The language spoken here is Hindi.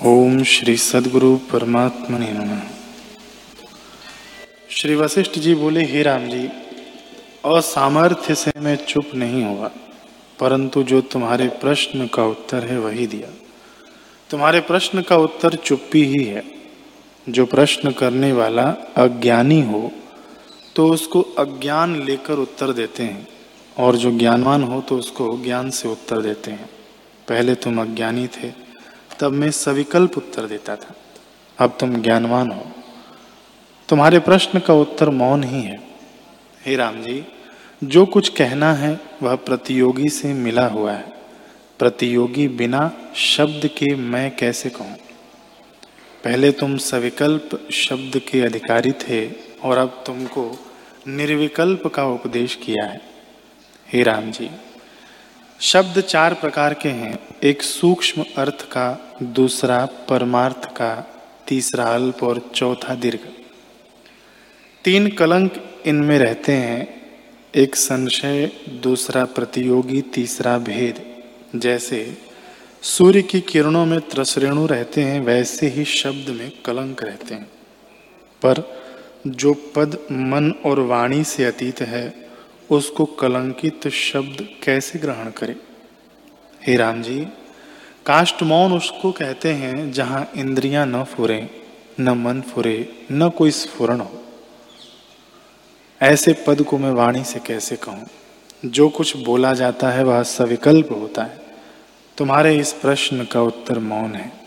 ओम श्री सदगुरु परमात्मा ने नम। श्री वशिष्ठ जी बोले, हे राम जी, असामर्थ्य से मैं चुप नहीं हुआ परंतु जो तुम्हारे प्रश्न का उत्तर है वही दिया। तुम्हारे प्रश्न का उत्तर चुप्पी ही है। जो प्रश्न करने वाला अज्ञानी हो तो उसको अज्ञान लेकर उत्तर देते हैं, और जो ज्ञानवान हो तो उसको ज्ञान से उत्तर देते हैं। पहले तुम अज्ञानी थे तब मैं सविकल्प उत्तर देता था। अब तुम ज्ञानवान हो। तुम्हारे प्रश्न का उत्तर मौन ही है। हे राम जी जो कुछ कहना है, वह प्रतियोगी से मिला हुआ है। प्रतियोगी बिना शब्द के मैं कैसे कहूँ? पहले तुम सविकल्प शब्द के अधिकारी थे और अब तुमको निर्विकल्प का उपदेश किया है। हे राम जी शब्द चार प्रकार के हैं। एक सूक्ष्म अर्थ का, दूसरा परमार्थ का, तीसरा अल्प और चौथा दीर्घ। तीन कलंक इनमें रहते हैं। एक संशय, दूसरा प्रतियोगी, तीसरा भेद। जैसे, सूर्य की किरणों में त्रसरेणु रहते हैं, वैसे ही शब्द में कलंक रहते हैं। पर, जो पद मन और वाणी से अतीत है उसको कलंकित शब्द कैसे ग्रहण करे? हे राम जी काष्ट मौन उसको कहते हैं जहाँ इंद्रियाँ न फुरे, न मन फुरे, न कोई स्फुरण हो। ऐसे पद को मैं वाणी से कैसे कहूँ? जो कुछ बोला जाता है वह सविकल्प होता है। तुम्हारे इस प्रश्न का उत्तर मौन है।